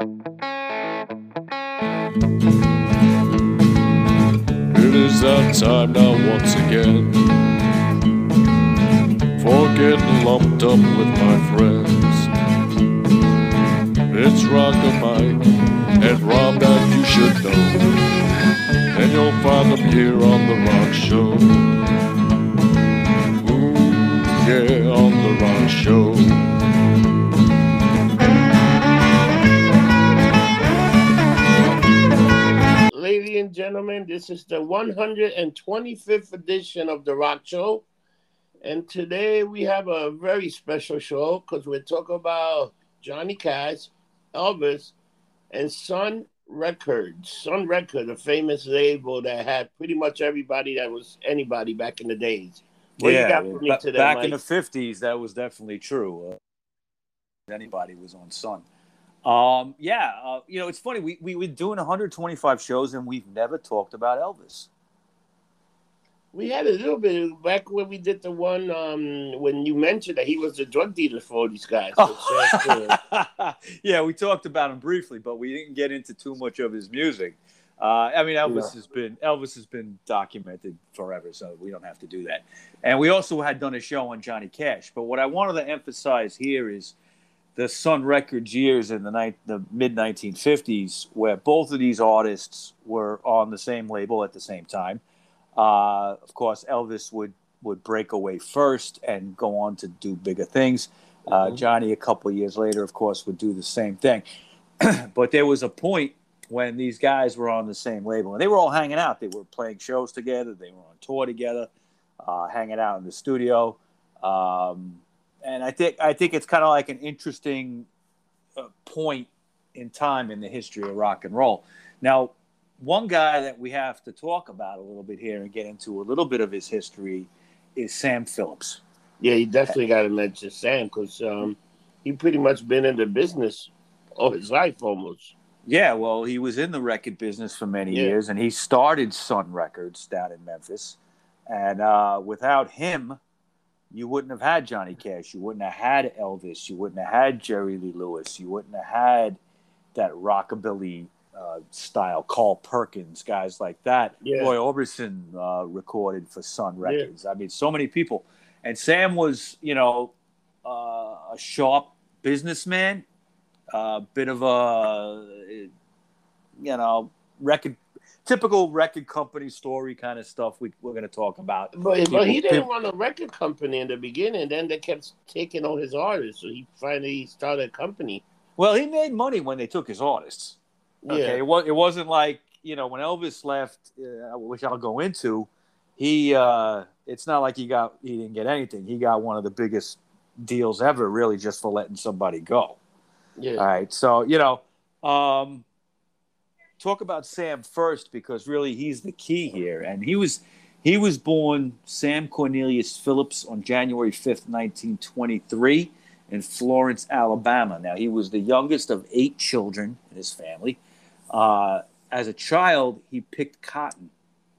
It is that time now once again. For getting lumped up with my friends. It's Rock and Mike and Rob that you should know. And you'll find them here on The Rock Show. Ooh, yeah, on The Rock Show Ladies and gentlemen, this is the 125th edition of The Rock Show. And today we have a very special show because we're talking about Johnny Cash, Elvis, and Sun Records. Sun Records, a famous label that had pretty much everybody that was anybody back in the days. What you got for me today, back Mike? in the fifties, that was definitely true. Uh, anybody was on Sun. Um, yeah, uh, you know, it's funny. We we were doing 125 shows, and we've never talked about Elvis. We had a little bit back when we did the one um, when you mentioned that he was the drug dealer for all these guys. So it's yeah, we talked about him briefly, but we didn't get into too much of his music. Uh, I mean, Elvis Yeah. has been Elvis has been documented forever, so we don't have to do that. And we also had done a show on Johnny Cash. But what I wanted to emphasize here is the Sun Records years in the ni- the mid 1950s, where both of these artists were on the same label at the same time. Uh, of course, Elvis would would break away first and go on to do bigger things. Uh, Mhm. Johnny, a couple of years later, of course, would do the same thing. but there was a point when these guys were on the same label, and they were all hanging out. They were playing shows together. They were on tour together, uh, hanging out in the studio. Um, and I think I think it's kind of like an interesting uh, point in time in the history of rock and roll. Now, one guy that we have to talk about a little bit here and get into a little bit of his history is Sam Phillips. Yeah, you definitely got to mention Sam because um, he pretty much been in the business all his life almost. Yeah, well, he was in the record business for many Yeah. years, and he started Sun Records down in Memphis. And uh, without him, you wouldn't have had Johnny Cash. You wouldn't have had Elvis. You wouldn't have had Jerry Lee Lewis. You wouldn't have had that rockabilly uh, style, Carl Perkins, guys like that. Yeah. Roy Orbison uh, recorded for Sun Yeah. Records. I mean, so many people. And Sam was, you know, uh, a sharp businessman, a bit of a, you know, record, typical record company story kind of stuff we, we're going to talk about. But, but he didn't want a record company in the beginning. Then they kept taking all his artists, so he finally started a company. Well, he made money when they took his artists. Okay, Yeah, it, was, it wasn't like you know when Elvis left, uh, which I'll go into. He, uh, it's not like he got he didn't get anything. He got one of the biggest deals ever, really, just for letting somebody go. yeah. All right, so you know, um, talk about Sam first because really he's the key here, and he was he was born Sam Cornelius Phillips on January fifth, nineteen twenty three, in Florence, Alabama. Now he was the youngest of eight children in his family. Uh, as a child, he picked cotton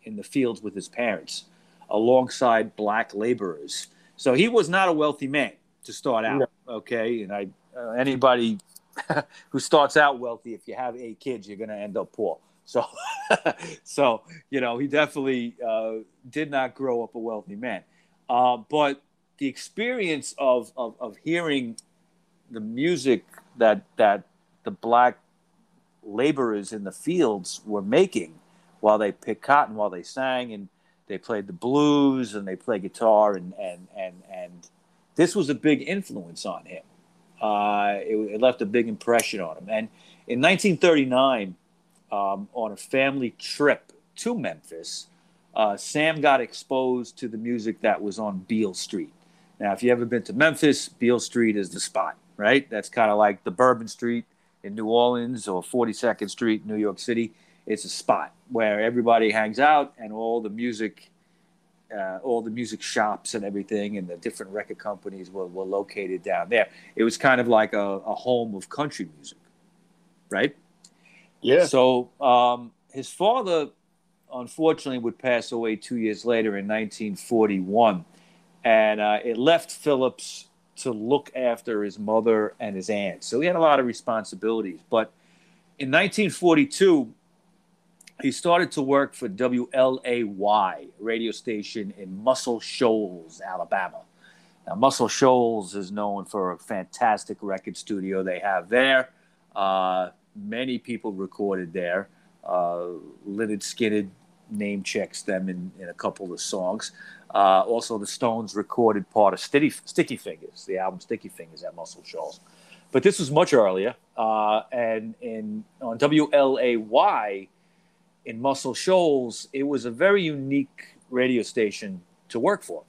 in the fields with his parents, alongside black laborers. So he was not a wealthy man to start out. No. Okay, and I uh, anybody who starts out wealthy, if you have eight kids, you're going to end up poor. So, so you know, he definitely uh, did not grow up a wealthy man. Uh, but the experience of, of of hearing the music that that the black laborers in the fields were making while they picked cotton, while they sang and they played the blues and they played guitar and and and and this was a big influence on him. Uh, it, it left a big impression on him. And in 1939, um, on a family trip to Memphis, uh, Sam got exposed to the music that was on Beale Street. Now, if you ever been to Memphis, Beale Street is the spot, right? That's kind of like the Bourbon Street in New Orleans or 42nd Street, in New York City. It's a spot where everybody hangs out and all the music, uh, all the music shops and everything, and the different record companies were, were located down there. It was kind of like a, a home of country music, right? Yeah. So um, his father, unfortunately, would pass away two years later in 1941, and uh, it left Phillips to look after his mother and his aunt. So he had a lot of responsibilities. But in 1942, he started to work for WLAY, radio station in Muscle Shoals, Alabama. Now, Muscle Shoals is known for a fantastic record studio they have there. Uh, many people recorded there. Uh, Lynyrd Skynyrd name checks them in, in a couple of songs. Uh, also, the Stones recorded part of Sticky, Sticky Fingers, the album Sticky Fingers at Muscle Shoals. But this was much earlier. Uh, and in, on WLAY in Muscle Shoals, it was a very unique radio station to work for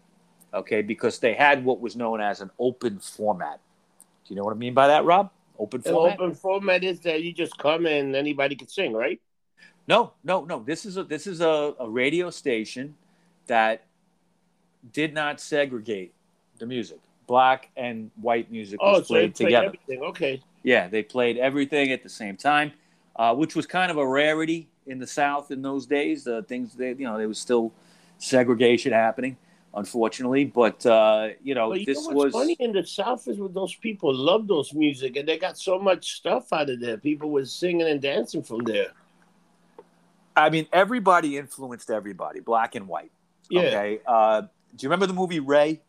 okay, because they had what was known as an open format. Do you know what I mean by that, Rob? Open format. open format is that you just come and anybody can sing, right? No, no, no. This is a this is a, a radio station that did not segregate the music. Black and white music was oh, so played played together. Everything. Okay. Yeah, they played everything at the same time, uh, which was kind of a rarity in the South in those days. The things they, you know, there was still segregation happening unfortunately. But uh, you know, But you this know what's was funny in the South is with those people love those music and they got so much stuff out of there. People were singing and dancing from there. I mean, everybody influenced everybody, black and white. Yeah. Okay. Uh, do you remember the movie Ray?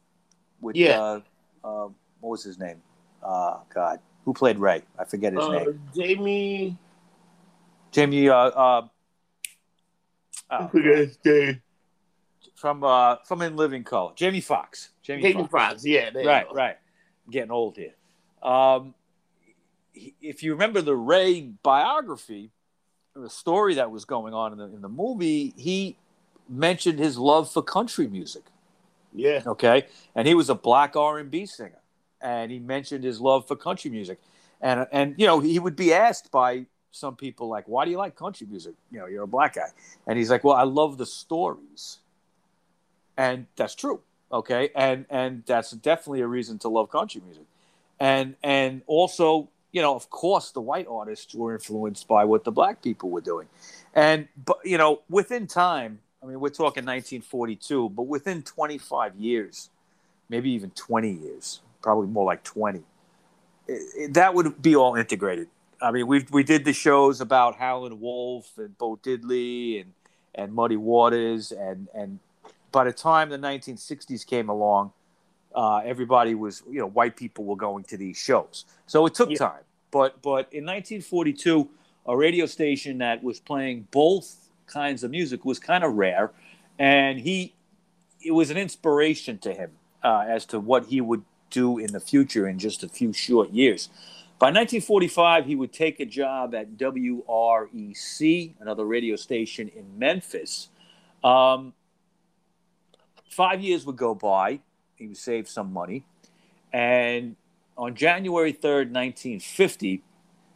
With Yeah. uh, uh, what was his name? Uh, God, who played Ray? I forget his Uh, name. Jamie, Jamie. Uh, uh, I oh, name. from uh, from In Living Color. Jamie Foxx. Jamie, Jamie Foxx. Foxx. Yeah. right, go. right. I'm getting old here. Um, if you remember the Ray biography, the story that was going on in the in the movie, he mentioned his love for country music. Yeah. Okay, and he was a black R and B singer, and he mentioned his love for country music, and and you know he would be asked by some people like, "Why do you like country music? You know, you're a black guy," and he's like, "Well, I love the stories," and that's true. Okay, and and that's definitely a reason to love country music, and and also you know, of course, the white artists were influenced by what the black people were doing, and but you know, within time, I mean, we're talking 1942, but within 25 years, maybe even 20 years, probably more like 20, it, it- that would be all integrated. I mean, we we did the shows about Howlin' Wolf and Bo Diddley and and Muddy Waters, and and by the time the 1960s came along, uh, everybody was you know white people were going to these shows, so it took Yeah. time. But but in 1942, a radio station that was playing both kinds of music was kind of rare, and he it was an inspiration to him uh, as to what he would do in the future in just a few short years. By 1945, he would take a job at WREC, another radio station in Memphis. Um, five years would go by. He would save some money. And on January 3rd, 1950,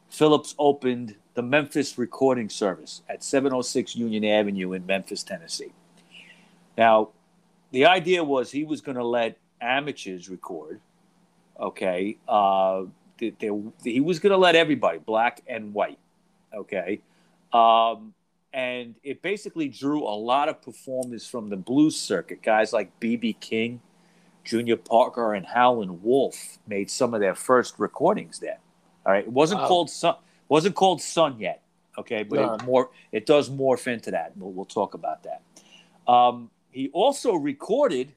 Phillips opened the Memphis Recording Service at 706 Union Avenue in Memphis, Tennessee. Now, the idea was he was going to let amateurs record. Okay, uh, he was going to let everybody, black and white. Okay, um, and it basically drew a lot of performers from the blues circuit. Guys like B.B. King, Junior Parker, and Howlin' Wolf made some of their first recordings there. All right, it wasn't Wow. called Sun, wasn't called Sun yet. Okay, but No. it more it does morph into that. We'll, we'll talk about that. Um, he also recorded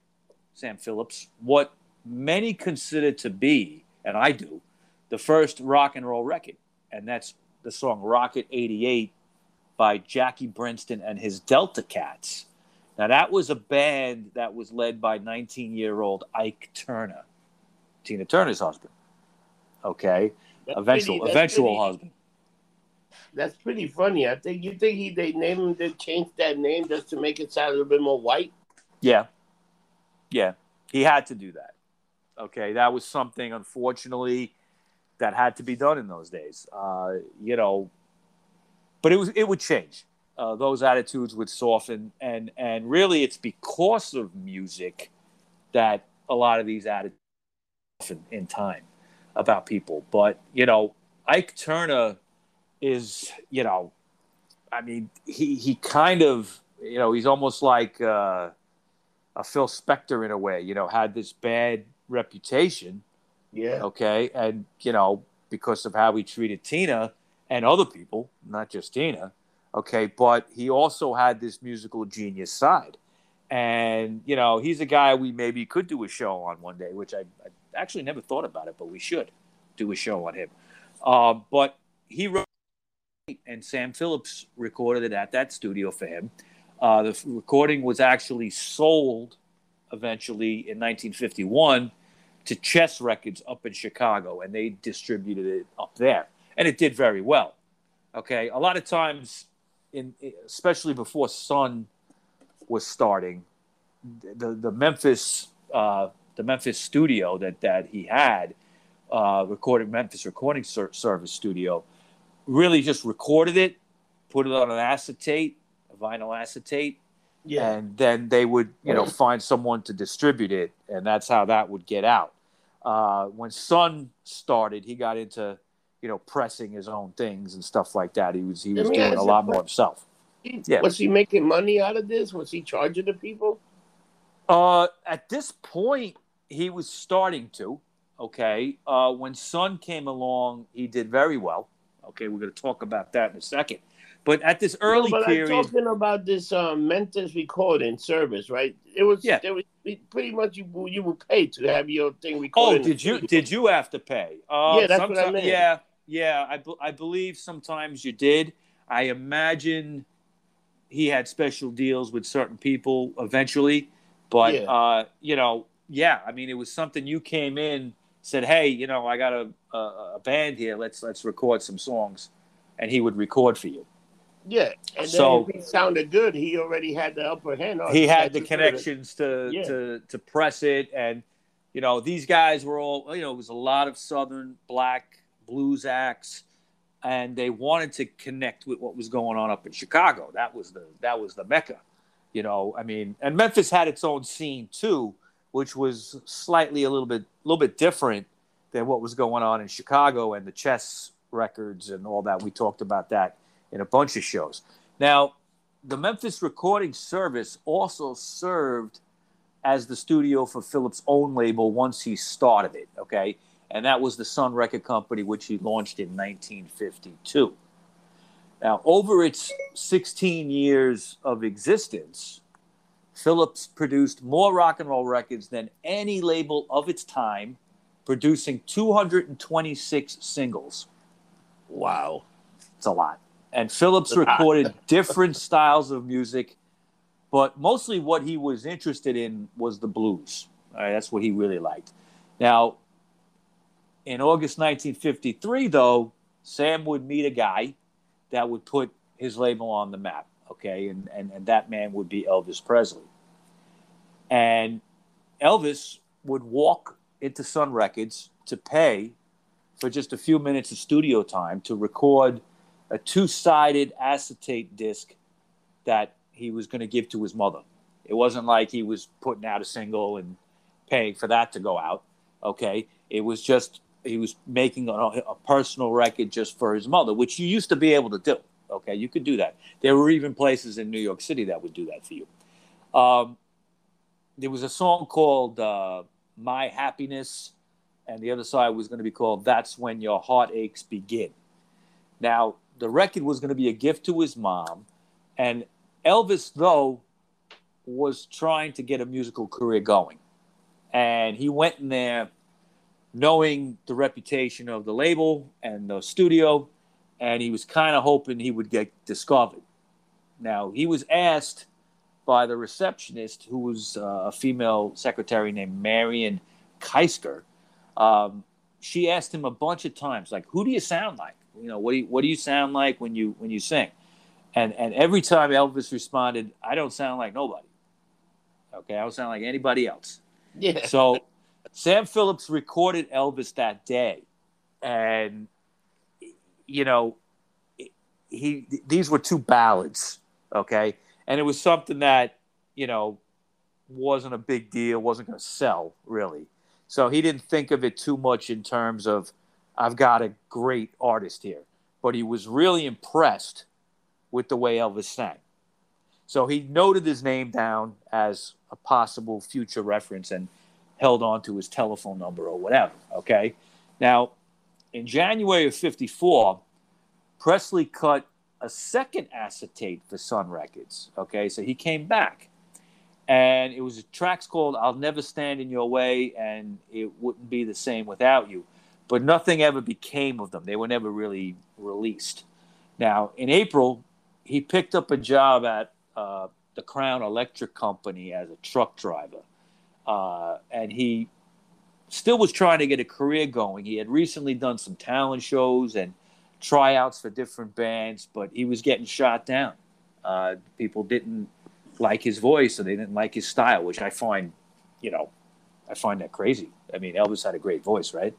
Sam Phillips what many consider to be, and I do, the first rock and roll record, and that's the song "Rocket '88" by Jackie Brenston and his Delta Cats. Now that was a band that was led by 19-year-old Ike Turner, Tina Turner's husband. Okay, That's eventual pretty- eventual pretty- husband. That's pretty funny. I think you think he they named him they changed that name just to make it sound a little bit more white. Yeah. Yeah. He had to do that. Okay. That was something, unfortunately, that had to be done in those days. Uh, you know, but it was it would change. Uh, those attitudes would soften, and and really, it's because of music that a lot of these attitudes soften in time about people. But you know, Ike Turner is you know, I mean, he he kind of you know he's almost like. Uh, a Phil Spector in a way, you know, had this bad reputation, Yeah. okay, and you know because of how he treated Tina, and other people, not just Tina. Okay, but he also had this musical genius side. And, you know, he's a guy we maybe could do a show on one day, which I, I actually never thought about it, but we should do a show on him. Uh, but he wrote, and Sam Phillips recorded it at that studio for him. Uh, the recording was actually sold eventually in 1951 to Chess Records up in Chicago, and they distributed it up there, and it did very well. Okay, a lot of times, in especially before Sun was starting, the the Memphis uh, the Memphis studio that that he had uh, recorded Memphis Recording Service studio really just recorded it, put it on an acetate, a vinyl acetate, yeah. and then they would you know find someone to distribute it, and that's how that would get out. Uh, when Sun started, he got into you know pressing his own things and stuff like that. He was he was doing a lot more himself. Yeah. Was he making money out of this? Was he charging the people? Uh, at this point, he was starting to. Okay. Uh, when Sun came along, he did very well. Okay, we're going to talk about that in a second. But at this early no, but period, I'm talking about this um, Memphis recording service, right? It was yeah. It was pretty much you you were paid to have your thing recorded. Oh, did you did you have to pay? Uh, yeah, that's what I meant. Yeah, yeah. I I believe sometimes you did. I imagine he had special deals with certain people eventually, but yeah. uh, you know, yeah. I mean, it was something you came in said, "Hey, you know, I got a, a, a band here. Let's let's record some songs," and he would record for you. Yeah, and so, if he sounded good, he already had the upper hand. He had the connections to yeah. to to press it, and you know these guys were all you know it was a lot of southern black blues acts, and they wanted to connect with what was going on up in Chicago. That was the that was the mecca, you know. I mean, and Memphis had its own scene too, which was slightly a little bit little bit different than what was going on in Chicago and the chess records and all that. We talked about that in a bunch of shows. Now, the Memphis Recording Service also served as the studio for Phillips' own label once he started it, okay? And that was the Sun Record Company, which he launched in 1952. Now, over its 16 years of existence, Phillips produced more rock and roll records than any label of its time, producing 226 singles. Wow. It's a lot. And Phillips recorded different styles of music, but mostly what he was interested in was the blues. All right, that's what he really liked. Now, in August 1953, though, Sam would meet a guy that would put his label on the map, okay? And, and, and that man would be Elvis Presley. And Elvis would walk into Sun Records to pay for just a few minutes of studio time to record a two-sided acetate disc that he was going to give to his mother. It wasn't like he was putting out a single and paying for that to go out. Okay, it was just he was making a, a, personal record just for his mother, which you used to be able to do. Okay, you could do that. There were even places in New York City that would do that for you. Um, there was a song called uh, "My Happiness," and the other side was going to be called "That's When Your Heartaches Begin." Now, the record was going to be a gift to his mom, and Elvis though was trying to get a musical career going, and he went in there knowing the reputation of the label and the studio, and he was kind of hoping he would get discovered. Now he was asked by the receptionist, who was uh, a female secretary named Marion Keisker. Um, she asked him a bunch of times, like, "Who do you sound like?" you know, what do you, what do you sound like when you when you sing? And and every time Elvis responded, I don't sound like nobody. Okay, I don't sound like anybody else. Yeah. So Sam Phillips recorded Elvis that day, and you know, he these were two ballads. Okay, and it was something that you know wasn't a big deal, wasn't going to sell really. So he didn't think of it too much in terms of I've got a great artist here. But he was really impressed with the way Elvis sang. So he noted his name down as a possible future reference and held on to his telephone number or whatever. Okay. Now, in January of 54, Presley cut a second acetate for Sun Records. Okay, so he came back, and it was a tracks called "I'll Never Stand in Your Way" and "It Wouldn't Be the Same Without You," but nothing ever became of them. They were never really released. Now, in April, he picked up a job at uh, the Crown Electric Company as a truck driver, uh, and he still was trying to get a career going. He had recently done some talent shows and tryouts for different bands, but he was getting shot down. Uh, people didn't like his voice or they didn't like his style, which I find, you know, I find that crazy. I mean, Elvis had a great voice, right?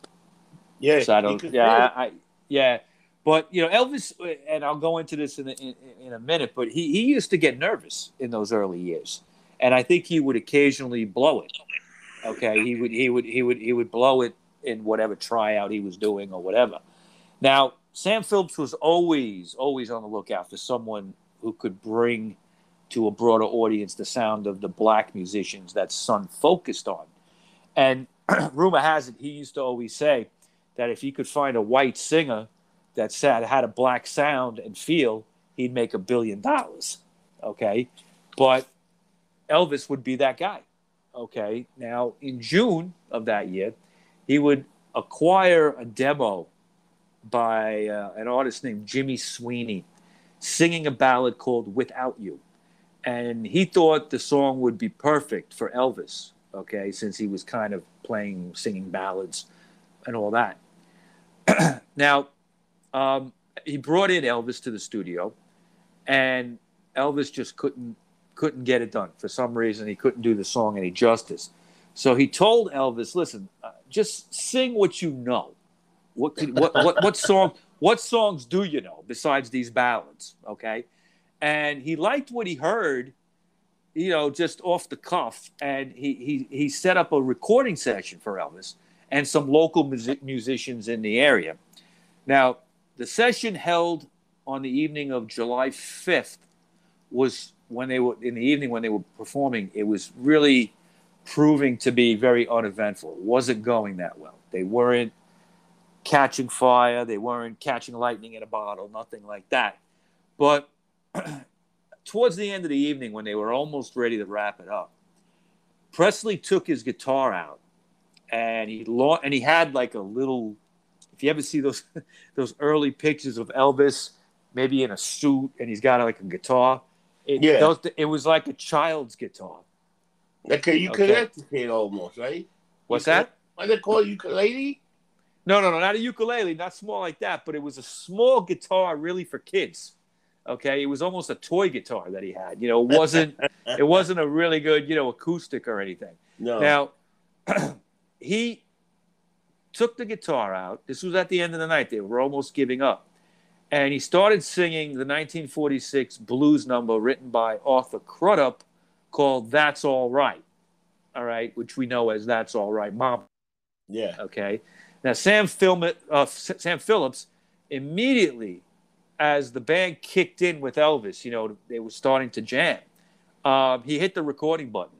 Yeah. So I don't. Yeah, I, I, yeah. But you know, Elvis, and I'll go into this in a, in, in a minute. But he he used to get nervous in those early years, and I think he would occasionally blow it. Okay, he would he would he would he would blow it in whatever tryout he was doing or whatever. Now, Sam Phillips was always always on the lookout for someone who could bring to a broader audience the sound of the black musicians that Sun focused on. And rumor has it he used to always say that if he could find a white singer that said had a black sound and feel, he'd make a billion dollars. Okay, but Elvis would be that guy. Okay, now in June of that year, he would acquire a demo by uh, an artist named Jimmy Sweeney singing a ballad called Without You. And he thought the song would be perfect for Elvis, okay, since he was kind of playing, singing ballads and all that. now, um, he brought in Elvis to the studio, and Elvis just couldn't couldn't get it done for some reason. He couldn't do the song any justice. So he told Elvis, "Listen, uh, just sing what you know. What, could, what what what song? What songs do you know besides these ballads? Okay." And he liked what he heard, you know, just off the cuff, and he he he set up a recording session for Elvis and some local music, musicians in the area. Now, the session held on the evening of July 5th was when they were in the evening when they were performing. It was really proving to be very uneventful. It wasn't going that well. They weren't catching fire. They weren't catching lightning in a bottle. Nothing like that. But towards the end of the evening, when they were almost ready to wrap it up, Presley took his guitar out, and he lo- and he had like a little if you ever see those those early pictures of Elvis, maybe in a suit and he's got like a guitar, it, Yeah. those, it was like a child's guitar. Okay, you Okay. connect to it almost, right? What's that? What they call ukulele? No, no, no, not a ukulele, not small like that, but it was a small guitar really for kids. Okay, it was almost a toy guitar that he had. You know, it wasn't it wasn't a really good, you know, acoustic or anything. No. Now, he took the guitar out. This was at the end of the night. They were almost giving up. And he started singing the 1946 blues number written by Arthur Crudup called That's All Right. All right, which we know as That's All Right, Mom. yeah. Okay. Now, Sam, Film, uh, Sam Phillips, immediately as the band kicked in with Elvis, you know, they were starting to jam, um, he hit the recording button.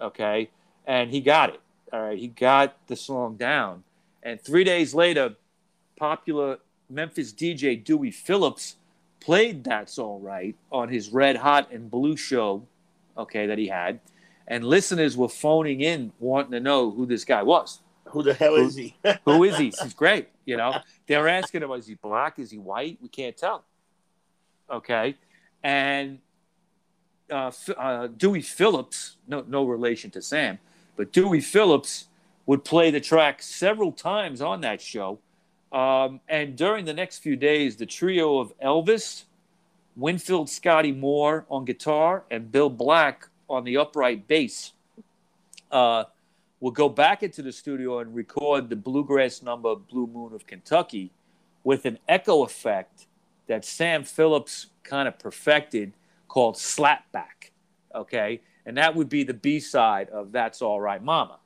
Okay. And he got it. All right. He got the song down. And three days later, popular Memphis DJ Dewey Phillips played That's All Right on his Red Hot and Blue show, okay, that he had. And listeners were phoning in wanting to know who this guy was. Who the hell is he? Who is he? He's great. You know, they're asking him, is he black? Is he white? We can't tell. Okay. And uh, uh, Dewey Phillips, no, no relation to Sam, but Dewey Phillips would play the track several times on that show. Um, and during the next few days, the trio of Elvis, Winfield Scotty Moore on guitar, and Bill Black on the upright bass uh, would go back into the studio and record the bluegrass number Blue Moon of Kentucky with an echo effect that Sam Phillips kind of perfected called Slapback. Okay. And that would be the B side of That's All Right Mama.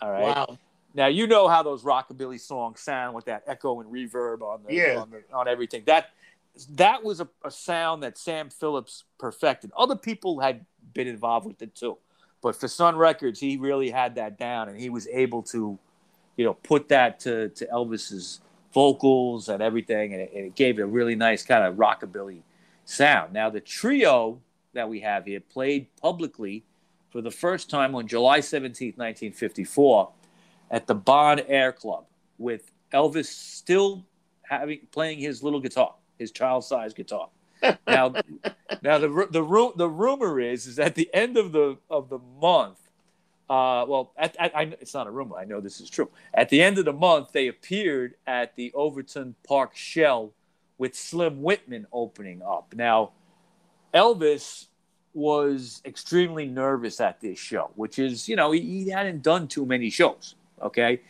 All right. Wow. Now you know how those rockabilly songs sound with that echo and reverb on the, Yeah. on, the on everything. That that was a, a sound that Sam Phillips perfected. Other people had been involved with it too, but for Sun Records, he really had that down, and he was able to, you know, put that to to Elvis's vocals and everything, and it, and it gave it a really nice kind of rockabilly sound. Now, the trio that we have here played publicly for the first time on July 17th, 1954, at the Bon Air Club, with Elvis still having playing his little guitar, his child-sized guitar. now, now the the the rumor is is at the end of the of the month. Uh, well, at, at, I, it's not a rumor. I know this is true. At the end of the month, they appeared at the Overton Park Shell with Slim Whitman opening up. Now, Elvis was extremely nervous at this show, which is, you know, he, he hadn't done too many shows. Okay.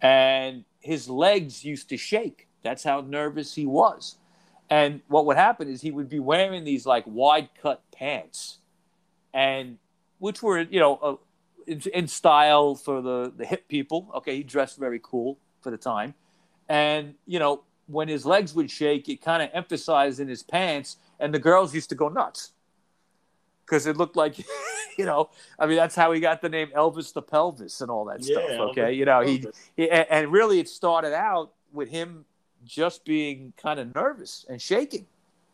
And his legs used to shake. That's how nervous he was. And what would happen is he would be wearing these like wide cut pants, and which were, you know, uh, in, in, style for the, the hip people. Okay. He dressed very cool for the time. And, you know, when his legs would shake, it kind of emphasized in his pants, and the girls used to go nuts because it looked like, you know, I mean, that's how he got the name Elvis the Pelvis and all that yeah, stuff. Okay, Elvis you know, he, he, and really it started out with him just being kind of nervous and shaking.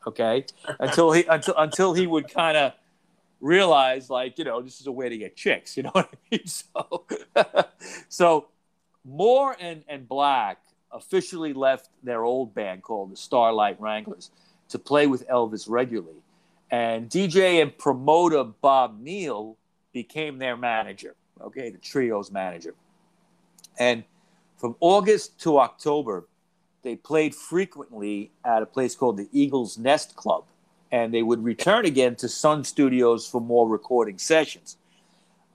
Okay, until he until until he would kind of realize like you know this is a way to get chicks. You know what I mean? So, so Moore and and Black officially left their old band called the Starlight Wranglers to play with Elvis regularly and DJ and promoter Bob Neal became their manager, okay, the trio's manager. And from August to October, they played frequently at a place called the Eagles Nest Club. And they would return again to Sun Studios for more recording sessions.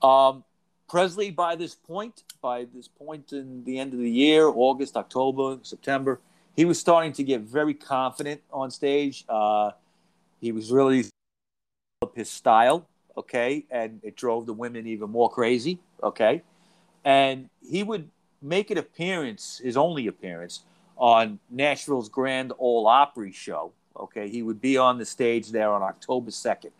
Um, Presley, by this point, by this point in the end of the year, August, October, September, he was starting to get very confident on stage. Uh, he was really up his style, okay, and it drove the women even more crazy, okay. And he would make an appearance, his only appearance, on Nashville's Grand Ole Opry show. Okay, he would be on the stage there on October second,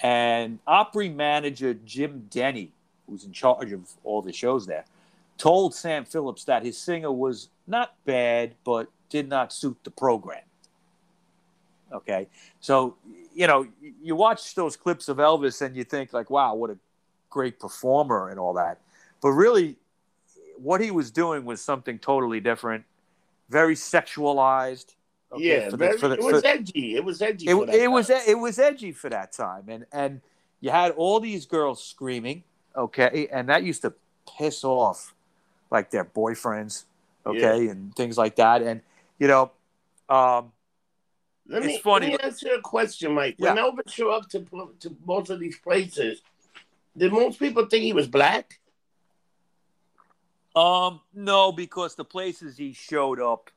and Opry manager Jim Denny, who's in charge of all the shows there, told Sam Phillips that his singer was not bad, but did not suit the program. Okay, so you know you watch those clips of Elvis and you think like, wow, what a great performer and all that, but really, what he was doing was something totally different, very sexualized. Okay, yeah, the, very, the, it was for, edgy. It was edgy. It, it was it was edgy for that time, and and you had all these girls screaming, okay, and that used to piss off like their boyfriends, okay, yeah. and things like that, and you know, um, let me, funny. Let me answer a question, Mike. Yeah. When Elvis showed up to to most of these places, did most people think he was black? Um, no, because the places he showed up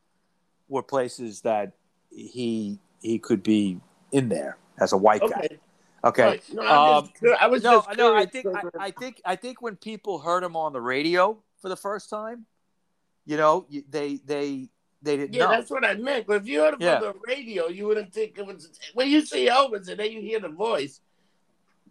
were places that he he could be in there as a white okay. guy. Okay. Right. No, um, I was no, no. I think I, I, think I think when people heard him on the radio for the first time, you know, they they they didn't yeah, know. that's what I meant. But if you heard him yeah. on the radio, you wouldn't think it was. When you see Elvis and then you hear the voice,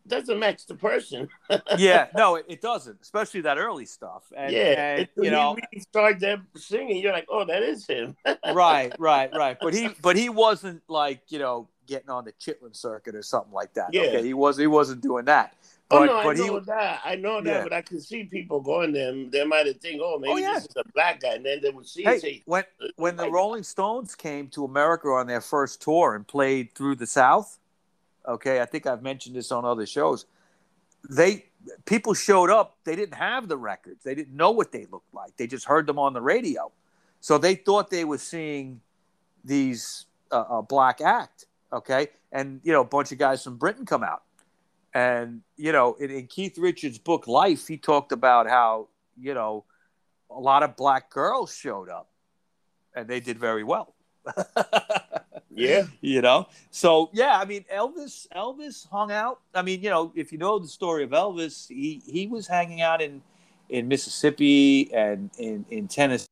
doesn't match the person. yeah, no, it, it, doesn't, especially that early stuff. And, yeah, and, you know, really start them singing, you're like, oh, that is him. right, right, right. But he, but he wasn't like you know getting on the Chitlin circuit or something like that. Yeah, okay, he was he wasn't doing that. But, oh no, but I know he, that. I know that, yeah. but I can see people going there. They might have think, "Oh, maybe oh, yeah. this is a black guy," and then they would see. Hey, say, when when the Rolling Stones came to America on their first tour and played through the South, okay, I think I've mentioned this on other shows. They people showed up. They didn't have the records. They didn't know what they looked like. They just heard them on the radio, so they thought they were seeing these uh, a black act. Okay, and you know, a bunch of guys from Britain come out and, you know, in, in Keith Richards' book, Life, he talked about how, you know, a lot of black girls showed up and they did very well. yeah. You know? So, yeah, I mean, Elvis, Elvis hung out. I mean, you know, if you know the story of Elvis, he, he was hanging out in, in Mississippi and in, in Tennessee.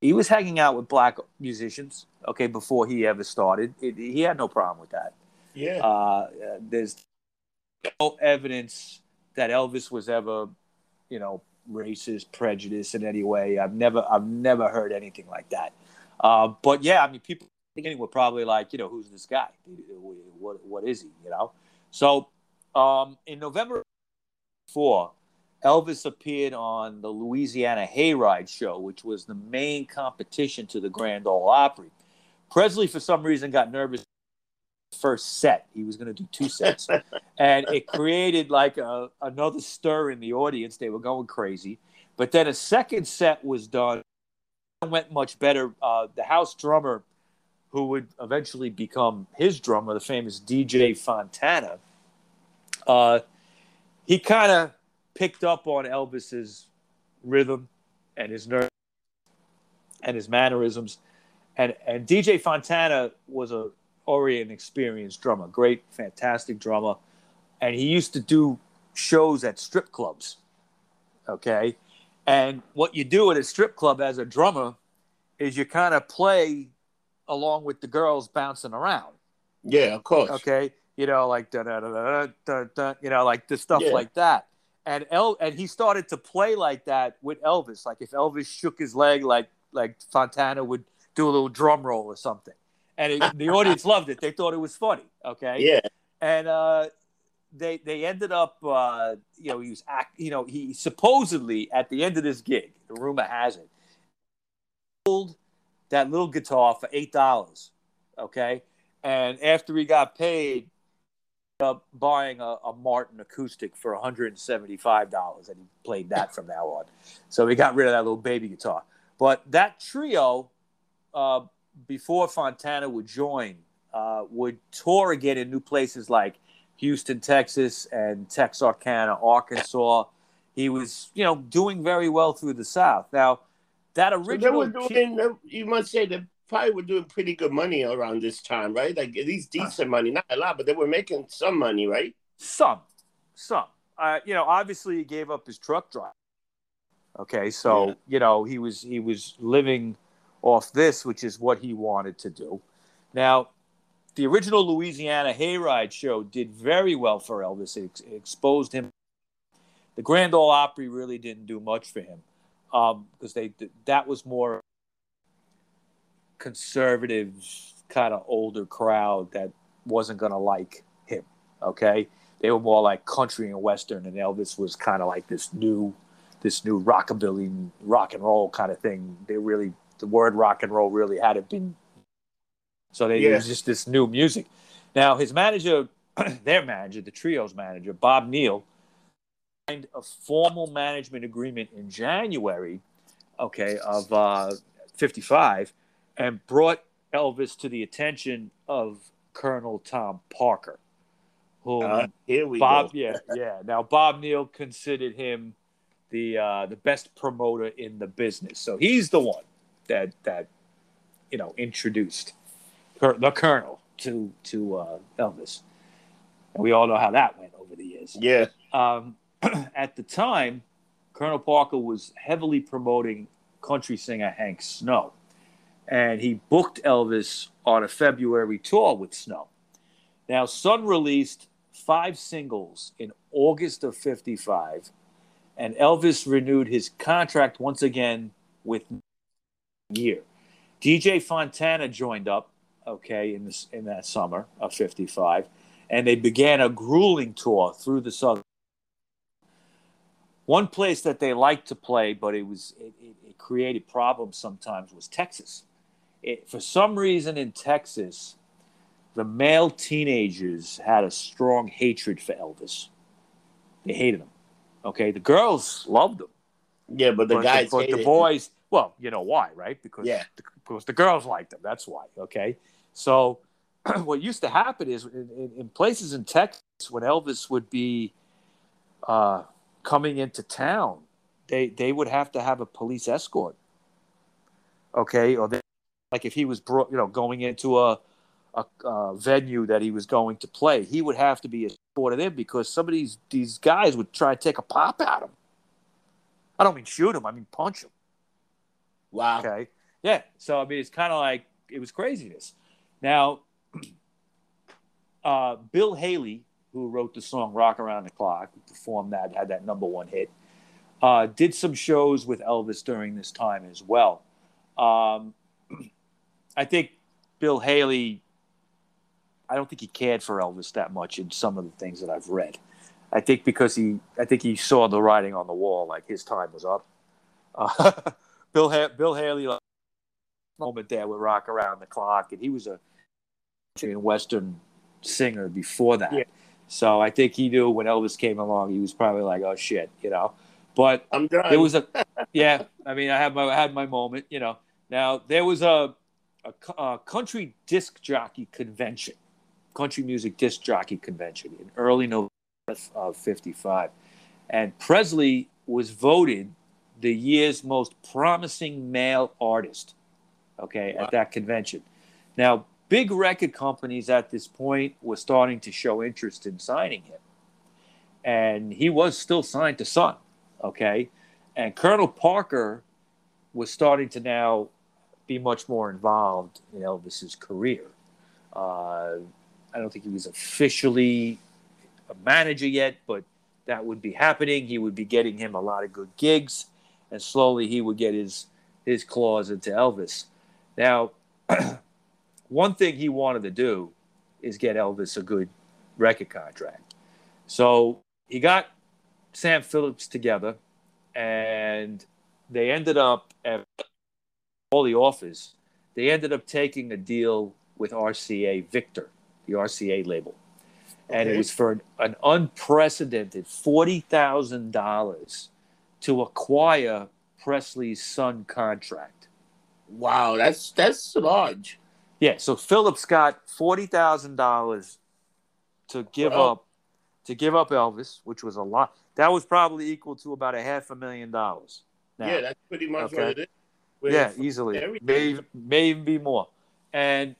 He was hanging out with black musicians, okay, before he ever started. It, he had no problem with that. Yeah. Uh, there's no evidence that Elvis was ever, you know, racist, prejudice in any way. I've never I've never heard anything like that. Uh, but yeah, I mean, people beginning were probably like, you know, who's this guy? What what is he? You know. So um, in November four, Elvis appeared on the Louisiana Hayride show, which was the main competition to the Grand Ole Opry. Presley, for some reason, got nervous first set. He was going to do two sets, and it created like a, another stir in the audience. They were going crazy. But then a second set was done, went much better. Uh, the house drummer, who would eventually become his drummer, the famous DJ Fontana, uh, he kind of picked up on Elvis's rhythm and his nerve and his mannerisms. And and DJ Fontana was a already an experienced drummer, great, fantastic drummer, and he used to do shows at strip clubs. Okay, and what you do at a strip club as a drummer is you kind of play along with the girls bouncing around. Yeah, of course. Okay, you know, like da da da da da, you know, like the stuff yeah. like that. And El and he started to play like that with Elvis. Like if Elvis shook his leg, like like Fontana would do a little drum roll or something and it, the audience loved it. They thought it was funny. Okay. Yeah. And uh, they they ended up, uh, you know, he was act, you know, he supposedly at the end of this gig, the rumor has it, sold that little guitar for eight dollars. Okay. And after he got paid, up buying a, a, Martin acoustic for $175 and he played that from now on. So he got rid of that little baby guitar. But that trio uh, before Fontana would join, uh, would tour again in new places like Houston, Texas, and Texarkana, Arkansas. He was, you know, doing very well through the South. Now, that original, so they were doing, you must say they probably were doing pretty good money around this time, right? Like at least decent money, not a lot, but they were making some money, right? Some, some. Uh, you know, obviously he gave up his truck drive. Okay, so yeah. you know he was he was living off this, which is what he wanted to do. Now, the original Louisiana Hayride show did very well for Elvis. It, ex- exposed him. The Grand Ole Opry really didn't do much for him because um, they that was more conservative, kind of older crowd that wasn't going to like him. Okay, they were more like country and western, and Elvis was kind of like this new, this new rockabilly, rock and roll kind of thing. They really the word rock and roll really hadn't been. So they yeah. just this new music. Now his manager, their manager, the trio's manager, Bob Neal, signed a formal management agreement in January, okay, of uh, '55, and brought Elvis to the attention of Colonel Tom Parker, who uh, here we Bob, go. yeah, yeah. Now Bob Neal considered him the uh, the best promoter in the business, so he's the one that that you know introduced the Colonel to to uh, Elvis, and we all know how that went over the years. Yeah. Um, at the time, Colonel Parker was heavily promoting country singer Hank Snow, and he booked Elvis on a February tour with Snow. Now, Sun released five singles in August of '55, and Elvis renewed his contract once again with year. DJ Fontana joined up, okay, in this in that summer of '55, and they began a grueling tour through the southern. One place that they liked to play, but it was it, it, it created problems sometimes, was Texas. It, for some reason in Texas, the male teenagers had a strong hatred for Elvis. They hated him. Okay, the girls loved him. Yeah, but the but guys, the, but the boys, well, you know why, right? Because yeah. the, because the girls liked them. That's why. Okay. So what used to happen is in, in, in, places in Texas when Elvis would be uh, coming into town, they they would have to have a police escort. Okay, or they, like if he was brought, you know, going into a, a, a venue that he was going to play, he would have to be escorted in because some of these these guys would try to take a pop at him. I don't mean shoot him; I mean punch him. Wow. Okay. Yeah. So I mean, it's kind of like it was craziness. Now, uh, Bill Haley, who wrote the song "Rock Around the Clock," performed that, had that number one hit. Uh, did some shows with Elvis during this time as well. Um, I think Bill Haley. I don't think he cared for Elvis that much in some of the things that I've read. I think because he, I think he saw the writing on the wall, like his time was up. Uh, Bill ha- Bill Haley, like, moment there with "Rock Around the Clock," and he was a western singer before that. Yeah. So I think he knew when Elvis came along, he was probably like, "Oh shit," you know. But I'm done. there was a, yeah. I mean, I had my I had my moment, you know. Now there was a, a, a country disc jockey convention, country music disc jockey convention in early November of '55, and Presley was voted the year's most promising male artist. Okay, Wow. at that convention. Now, big record companies at this point were starting to show interest in signing him, and he was still signed to Sun. Okay, and Colonel Parker was starting to now be much more involved in Elvis's career. Uh, I don't think he was officially a manager yet, but that would be happening. He would be getting him a lot of good gigs, and slowly he would get his his claws into Elvis. Now, one thing he wanted to do is get Elvis a good record contract. So he got Sam Phillips together, and they ended up at all the offers. They ended up taking a deal with RCA Victor, the RCA label, and it was for an, an unprecedented forty thousand dollars to acquire Presley's Sun contract. wow, that's that's large. Yeah, so Phillips got forty thousand dollars to give Wow. up to give up Elvis, which was a lot. That was probably equal to about a half a million dollars. Now. yeah, that's pretty much Okay. what it is. With- yeah, easily. everything. May, may even be more. And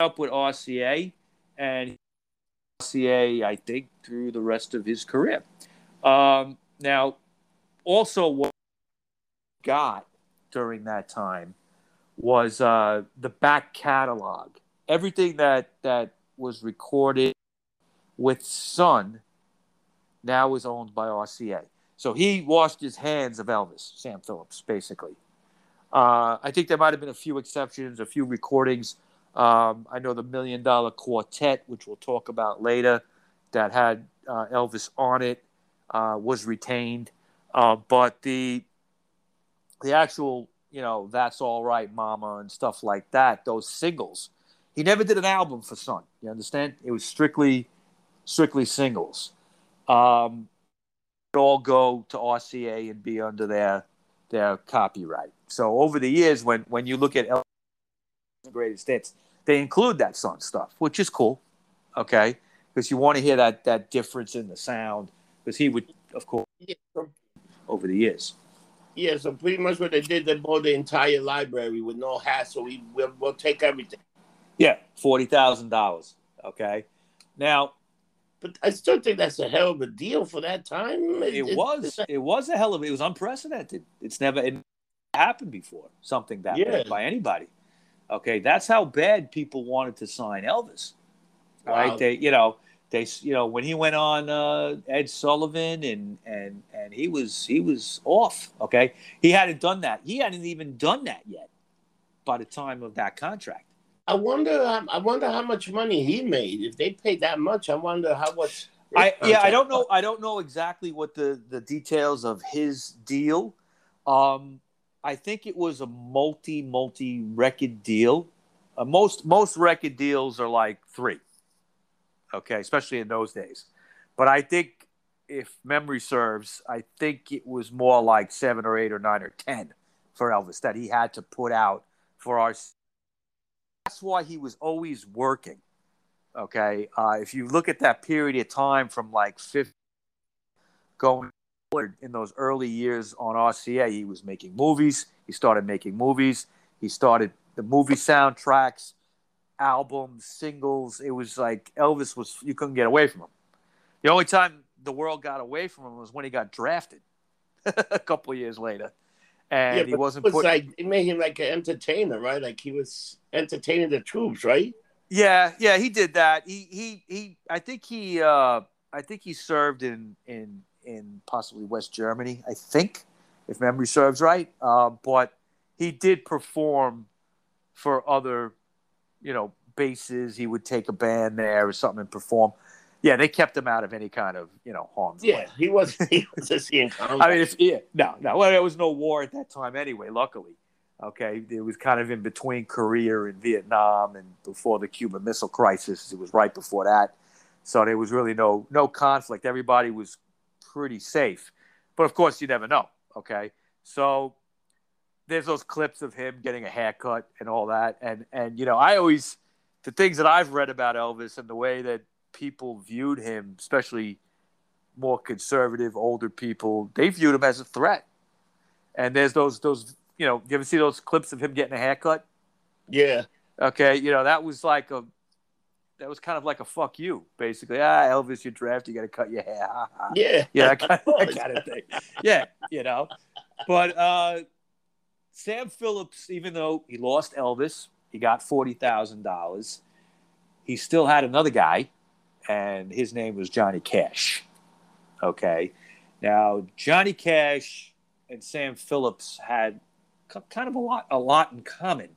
up with RCA, and RCA, I think, through the rest of his career. Um, now, also, what got during that time was uh, the back catalog. Everything that that was recorded with Sun now is owned by RCA. So he washed his hands of Elvis, Sam Phillips, basically. Uh, I think there might have been a few exceptions, a few recordings. Um, I know the Million Dollar Quartet, which we'll talk about later, that had uh, Elvis on it, uh, was retained. Uh, but the the actual, you know, "That's All Right, Mama" and stuff like that, those singles, he never did an album for Sun. You understand? It was strictly strictly singles. Um, it all go to RCA and be under their their copyright. So over the years, when when you look at Elvis' greatest hits, they include that Sun stuff, which is cool. Okay, because you want to hear that that difference in the sound. Because he would, of course, Yeah, over the years. yeah, so pretty much what they did, they bought the entire library with no hassle. We we'll, we'll take everything. Yeah, forty thousand dollars. Okay, now But I still think that's a hell of a deal for that time. it was it was a hell of it was unprecedented. It's never it happened before. Something that Yeah. bad by anybody. Okay, that's how bad people wanted to sign Elvis. Right? Wow. They you know they you know when he went on uh, Ed Sullivan and and and he was he was off. Okay, he hadn't done that. He hadn't even done that yet by the time of that contract. I wonder. um, I wonder how much money he made. If they paid that much, I wonder how much. I yeah, I don't know. I don't know exactly what the the details of his deal. Um, I think it was a multi multi record deal. Uh, most most record deals are like three. Okay, especially in those days. But I think if memory serves, I think it was more like seven or eight or nine or ten for Elvis that he had to put out for our. That's why he was always working. Okay, uh, if you look at that period of time from like 50 going forward in those early years on RCA, he was making movies. He started making movies. He started the movie soundtracks, albums, singles. It was like Elvis was you couldn't get away from him. The only time the world got away from him was when he got drafted a couple of years later, and Yeah, he wasn't it was put. like it made him like an entertainer, right? Like he was entertaining the troops, right? Yeah, yeah, he did that. He he he. I think he. Uh, I think he served in in in possibly West Germany, I think, if memory serves right. Uh, but he did perform for other, you know, bases. He would take a band there or something and perform. Yeah, they kept him out of any kind of you know harm. Yeah, he was he was a seeing I mean, if yeah, no, no, well, there was no war at that time anyway. Luckily, okay, it was kind of in between Korea and Vietnam, and before the Cuban Missile Crisis, it was right before that. So there was really no no conflict. Everybody was pretty safe, but of course, you never know. Okay, so there's those clips of him getting a haircut and all that, and and you know, I always the things that I've read about Elvis and the way that people viewed him, especially more conservative, older people, they viewed him as a threat. And there's those those you know, you ever see those clips of him getting a haircut? Yeah. Okay, you know that was like a that was kind of like a fuck you, basically. Ah, Elvis, you're drafted, you got to cut your hair. Yeah. Yeah, that kind, of, that kind of thing. Yeah, you know. But uh, Sam Phillips, even though he lost Elvis, he got forty thousand dollars. He still had another guy and his name was Johnny Cash. Okay. Now, Johnny Cash and Sam Phillips had kind of a lot, a lot in common.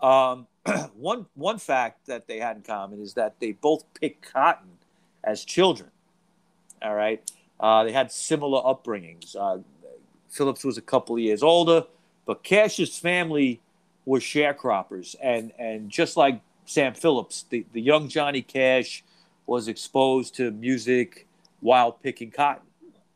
Um, one, one fact that they had in common is that they both picked cotton as children. All right. Uh, they had similar upbringings. Uh, Phillips was a couple of years older, but Cash's family was sharecroppers. And, and just like Sam Phillips, the, the young Johnny Cash was exposed to music while picking cotton.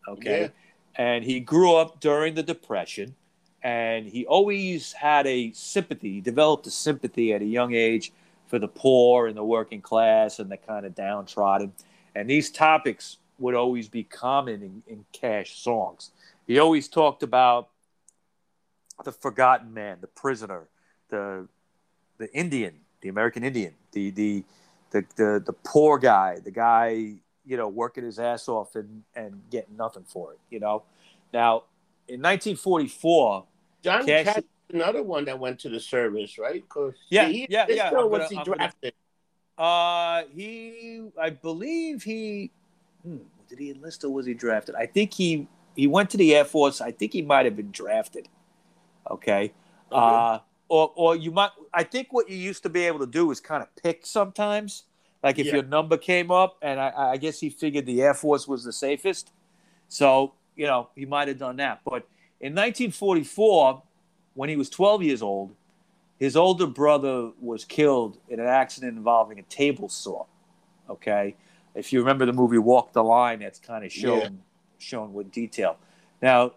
Okay. Yeah. And he grew up during the Depression and he always had a sympathy, developed a sympathy at a young age for the poor and the working class and the kind of downtrodden. And these topics would always be common in, in Cash songs. He always talked about the forgotten man, the prisoner, the the Indian, the American Indian, the the the the, the poor guy, the guy you know working his ass off and and getting nothing for it. You know, now in 1944, John Cash, Cash another one that went to the service, right? Cause yeah, he, yeah, yeah. Still was he I'm drafted? Gonna, uh, he, I believe he. Hmm, did he enlist or was he drafted? I think he he went to the Air Force. I think he might have been drafted. Okay. okay. Uh, or or you might I think what you used to be able to do is kind of pick sometimes. Like if yeah. your number came up, and I, I, guess he figured the Air Force was the safest, so you know he might have done that. But in 1944, when he was 12 years old, his older brother was killed in an accident involving a table saw. Okay, if you remember the movie Walk the Line, that's kind of shown yeah. shown with detail. Now,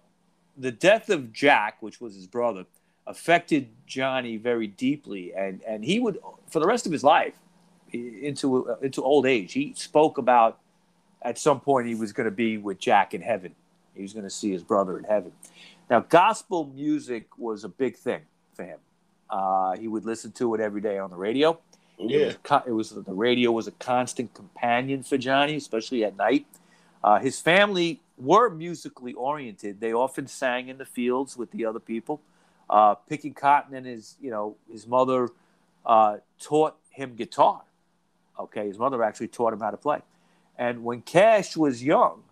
the death of Jack, which was his brother, affected Johnny very deeply, and and he would for the rest of his life into into old age. He spoke about at some point he was going to be with Jack in heaven. He was going to see his brother in heaven. Now, gospel music was a big thing for him. Uh, he would listen to it every day on the radio. Yeah, it was, it was, the radio was a constant companion for Johnny, especially at night. Uh, his family were musically oriented. They often sang in the fields with the other people uh, picking cotton, and his you know his mother uh, taught him guitar. Okay, his mother actually taught him how to play. And when Cash was young,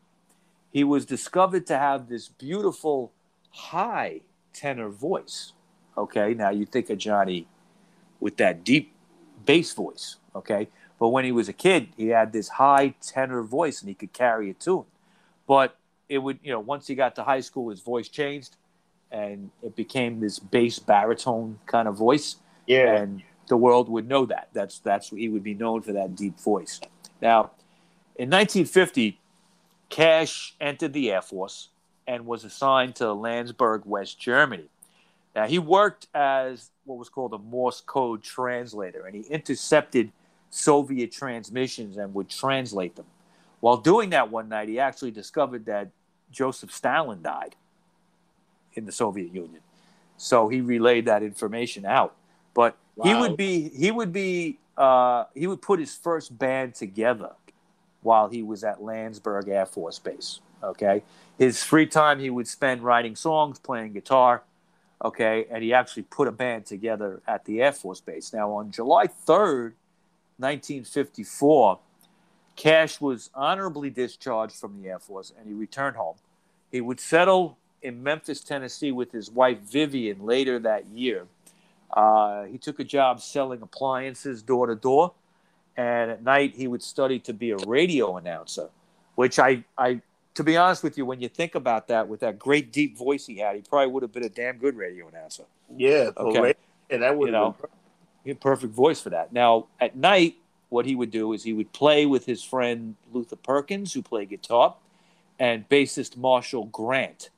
he was discovered to have this beautiful high tenor voice. Okay, now you think of Johnny with that deep bass voice. Okay, but when he was a kid, he had this high tenor voice and he could carry a tune. But it would, you know, once he got to high school, his voice changed and it became this bass baritone kind of voice. Yeah. And the world would know that. That's that's he would be known for that deep voice. Now, in 1950, Cash entered the Air Force and was assigned to Landsberg, West Germany. Now, he worked as what was called a Morse code translator, and he intercepted Soviet transmissions and would translate them. While doing that one night, he actually discovered that Joseph Stalin died in the Soviet Union. So he relayed that information out. But wow. he would be he would be uh, he would put his first band together while he was at Landsberg Air Force Base. Okay, his free time he would spend writing songs, playing guitar. Okay, and he actually put a band together at the Air Force Base. Now, on July third, nineteen fifty four. Cash was honorably discharged from the Air Force and he returned home. He would settle in Memphis, Tennessee with his wife Vivian later that year. Uh, he took a job selling appliances door to door, and at night he would study to be a radio announcer, which I, I, to be honest with you, when you think about that, with that great deep voice he had, he probably would have been a damn good radio announcer. Yeah. Okay. And Yeah, that would You know, a perfect voice for that. Now, at night, what he would do is he would play with his friend Luther Perkins, who played guitar, and bassist Marshall Grant.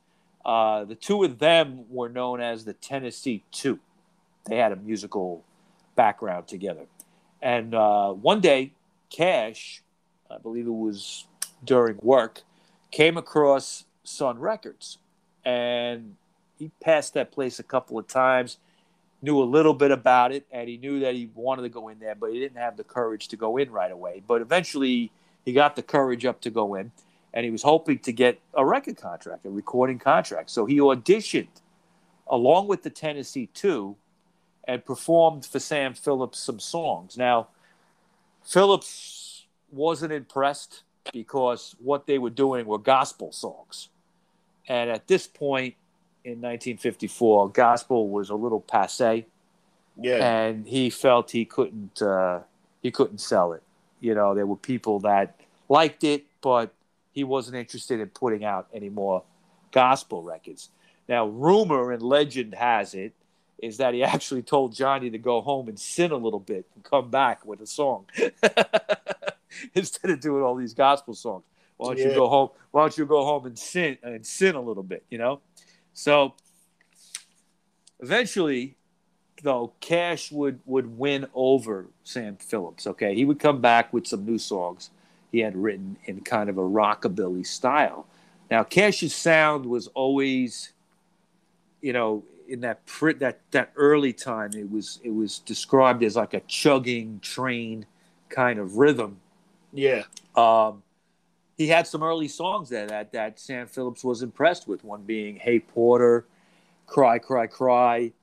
Uh, the two of them were known as the Tennessee Two. They had a musical background together. And uh, one day, Cash, I believe it was during work, came across Sun Records. And he passed that place a couple of times knew a little bit about it and he knew that he wanted to go in there, but he didn't have the courage to go in right away. But eventually he got the courage up to go in and he was hoping to get a record contract, a recording contract. So he auditioned along with the Tennessee Two and performed for Sam Phillips some songs. Now, Phillips wasn't impressed because what they were doing were gospel songs. And at this point, in 1954, gospel was a little passe, Yeah. and he felt he couldn't uh, he couldn't sell it. You know, there were people that liked it, but he wasn't interested in putting out any more gospel records. Now, rumor and legend has it is that he actually told Johnny to go home and sin a little bit and come back with a song instead of doing all these gospel songs. Why don't you go home? Why don't you go home and sin and sin a little bit? You know. So eventually, though, Cash would would win over Sam Phillips. Okay, he would come back with some new songs he had written in kind of a rockabilly style. Now, Cash's sound was always, you know, in that pr- that that early time, it was it was described as like a chugging train kind of rhythm. Yeah. Um, he had some early songs there that, that Sam Phillips was impressed with. One being "Hey Porter," "Cry, Cry, Cry,"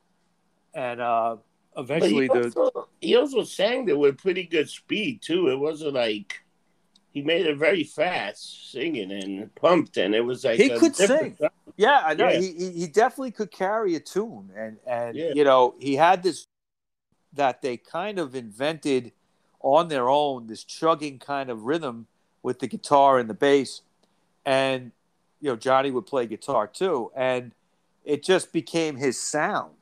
and uh, But eventually he the also, he also sang it with pretty good speed too. It wasn't like he made it very fast singing and pumped, and it was like He could sing. yeah, I know Yeah. he, he he definitely could carry a tune, and and Yeah. you know he had this that they kind of invented on their own this chugging kind of rhythm with the guitar and the bass, and you know Johnny would play guitar too, and it just became his sound.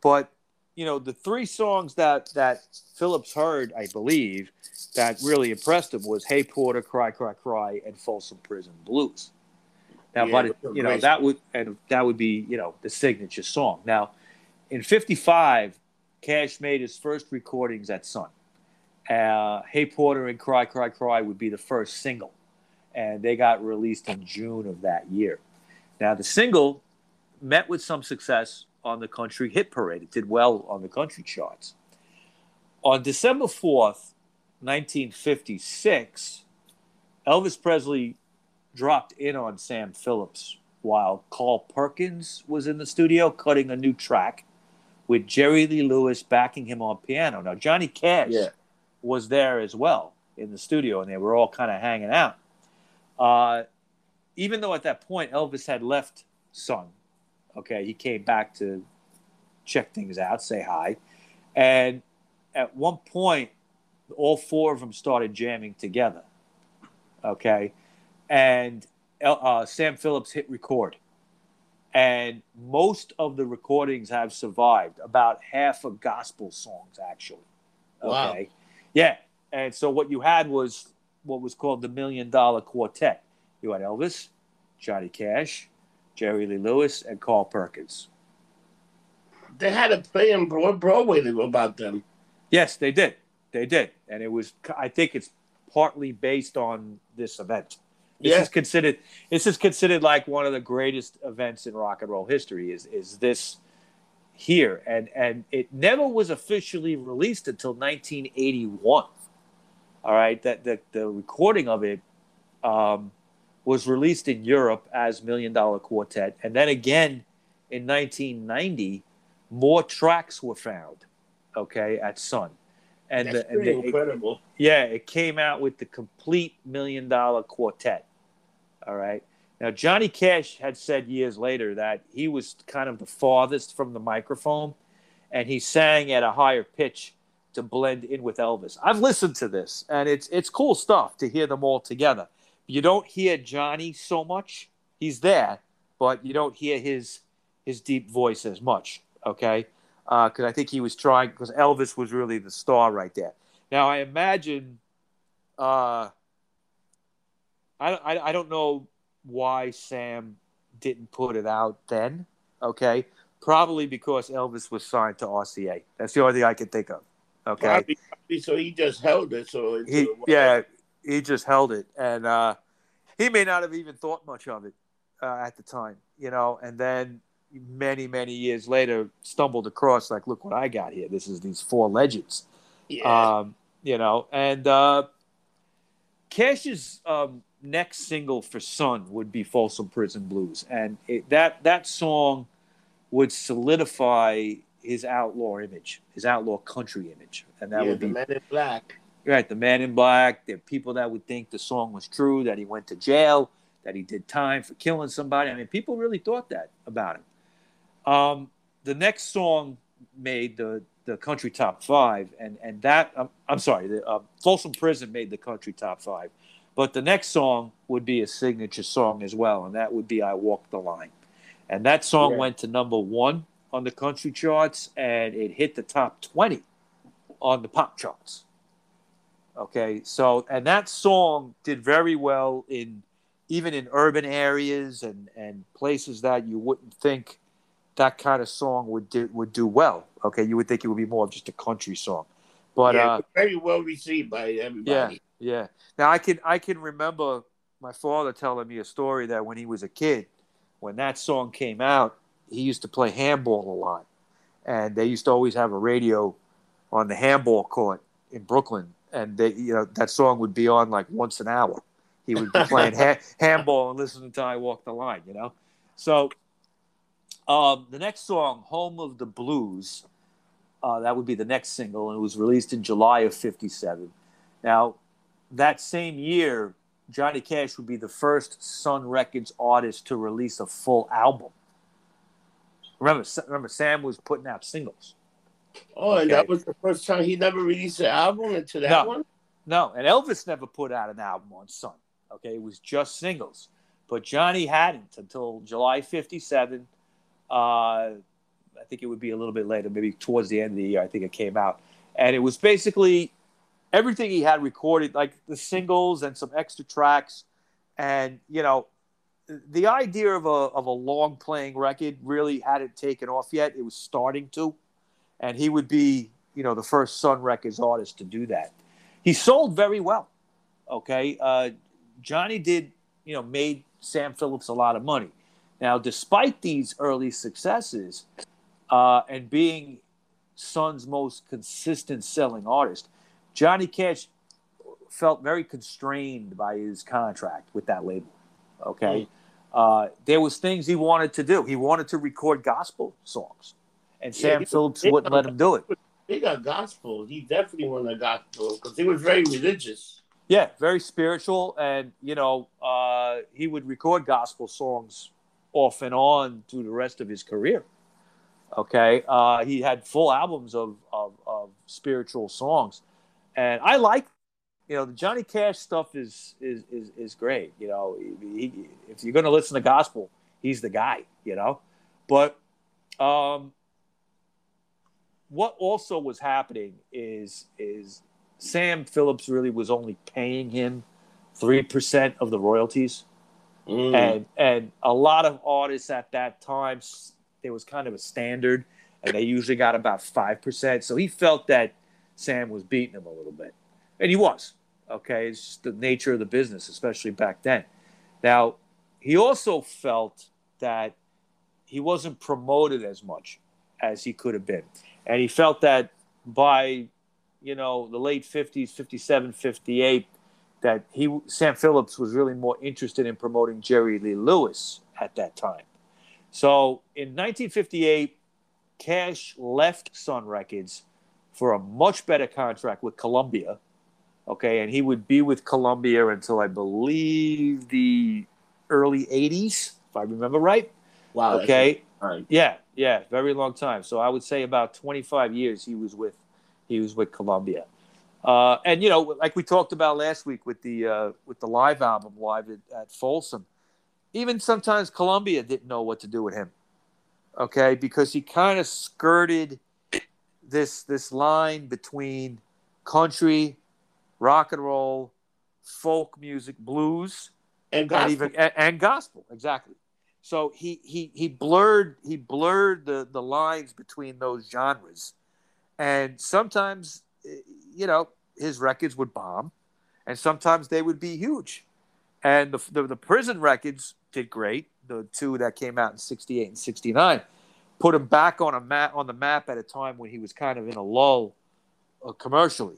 But you know the three songs that that Phillips heard, I believe, that really impressed him was "Hey Porter," "Cry Cry Cry," and "Folsom Prison Blues." Now, Yeah, but it, you know that would and that would be you know the signature song. Now, in '55, Cash made his first recordings at Sun. Uh, "Hey Porter" and "Cry Cry Cry" would be the first single, and they got released in June of that year. Now, the single met with some success on the country hit parade. It did well on the country charts. On December 4th, 1956, Elvis Presley dropped in on Sam Phillips while Carl Perkins was in the studio cutting a new track with Jerry Lee Lewis backing him on piano. Now, Johnny Cash Yeah. Was there as well in the studio, and they were all kind of hanging out. Uh, even though at that point Elvis had left Sun, okay, he came back to check things out, say hi, and at one point, all four of them started jamming together, okay, and uh, Sam Phillips hit record, and most of the recordings have survived. About half of gospel songs, actually. Wow. Yeah, and so what you had was what was called the Million Dollar Quartet. You had Elvis, Johnny Cash, Jerry Lee Lewis, and Carl Perkins. They had a play in Broad- Broadway about them. Yes, they did. They did, and it was. I think it's partly based on this event. This Yeah. is considered. This is considered like one of the greatest events in rock and roll history. Is is this here? And and it never was officially released until 1981. All right, that the the recording of it um, was released in Europe as Million Dollar Quartet, and then again in 1990, more tracks were found. Okay, at Sun, and That's the, and pretty the- it- incredible. yeah, it came out with the complete million dollar quartet. All right. Now, Johnny Cash had said years later that he was kind of the farthest from the microphone and he sang at a higher pitch to blend in with Elvis. I've listened to this and it's it's cool stuff to hear them all together. You don't hear Johnny so much. He's there, but you don't hear his his deep voice as much, okay? Because I think he was trying because Elvis was really the star right there. Now I imagine, uh, I, I I don't know why Sam didn't put it out then. Okay, probably because Elvis was signed to RCA. That's the only thing I can think of. Okay, Probably, probably so he just held it. So he yeah he just held it, and uh, he may not have even thought much of it uh, at the time, you know. And then many many years later, stumbled across like, look what I got here. This is these four legends. yeah. Um, you know, and uh, Cash's um, next single for Sun would be Folsom Prison Blues, and it, that that song would solidify his outlaw image, his outlaw country image, and that yeah, would the be man in black. right. The Man in Black. There are people that would think the song was true, that he went to jail, that he did time for killing somebody. I mean, people really thought that about him. Um, the next song made the the country top five, and and that um, I'm sorry, the uh, Folsom Prison made the country top five, but the next song would be a signature song as well, and that would be "I Walk the Line," and that song Yeah. went to number one on the country charts, and it hit the top twenty on the pop charts. Okay, so and that song did very well in even in urban areas and and places that you wouldn't think that kind of song would do would do well. Okay, you would think it would be more of just a country song, but yeah, uh, very well received by everybody. yeah. Now I can I can remember my father telling me a story that when he was a kid, when that song came out, he used to play handball a lot, and they used to always have a radio on the handball court in Brooklyn, and they you know that song would be on like once an hour. He would be playing ha- handball and listening to "I Walk the Line," you know. So um, the next song, "Home of the Blues," uh, that would be the next single, and it was released in July of '57. Now, that same year, Johnny Cash would be the first Sun Records artist to release a full album. Remember, remember, Sam was putting out singles. Oh, and that was the first time he never released an album into that No. one. No, and Elvis never put out an album on Sun. Okay, it was just singles. But Johnny hadn't until July '57. Uh, I think it would be a little bit later, maybe towards the end of the year. I think it came out, and it was basically everything he had recorded, like the singles and some extra tracks, and you know, the idea of a of a long playing record really hadn't taken off yet. It was starting to, and he would be, you know, the first Sun Records artist to do that. He sold very well. Okay, uh, Johnny did, you know, made Sam Phillips a lot of money. Now, despite these early successes uh, and being Sun's most consistent selling artist, Johnny Cash felt very constrained by his contract with that label. Okay, uh, there was things he wanted to do. He wanted to record gospel songs, and Yeah, Sam Phillips wouldn't let him do it. He got gospel. He definitely wanted gospel because he was very religious. Yeah, very spiritual, and you know, uh, he would record gospel songs off and on through the rest of his career. Okay, uh, he had full albums of, of of spiritual songs, and I like, you know, the Johnny Cash stuff is is is, is great. You know, he, if you're going to listen to gospel, he's the guy. You know, but um, what also was happening is is Sam Phillips really was only paying him three percent of the royalties, Mm. and and a lot of artists at that time there was kind of a standard, and they usually got about five percent. So he felt that Sam was beating him a little bit, and he was. Okay, it's just the nature of the business, especially back then. Now, he also felt that he wasn't promoted as much as he could have been, and he felt that by you know the late 50s 57 58 that he sam phillips was really more interested in promoting jerry lee lewis at that time so in 1958 cash left sun records for a much better contract with Columbia. Okay, and he would be with Columbia until I believe the early 80s, if I remember right. Wow. Okay. All right. Yeah, yeah, very long time. So I would say about 25 years he was with he was with Columbia. Uh, and you know, like we talked about last week with the uh, with the live album live at, at Folsom, even sometimes Columbia didn't know what to do with him. Okay, because he kind of skirted this this line between country, rock and roll, folk music, blues, And and gospel. even and, and gospel exactly. So he he he blurred he blurred the the lines between those genres. And sometimes eh, you know his records would bomb and sometimes they would be huge. And the the, the prison records did great the two that came out in 68 and 69 put him back on a map on the map at a time when he was kind of in a lull uh, commercially.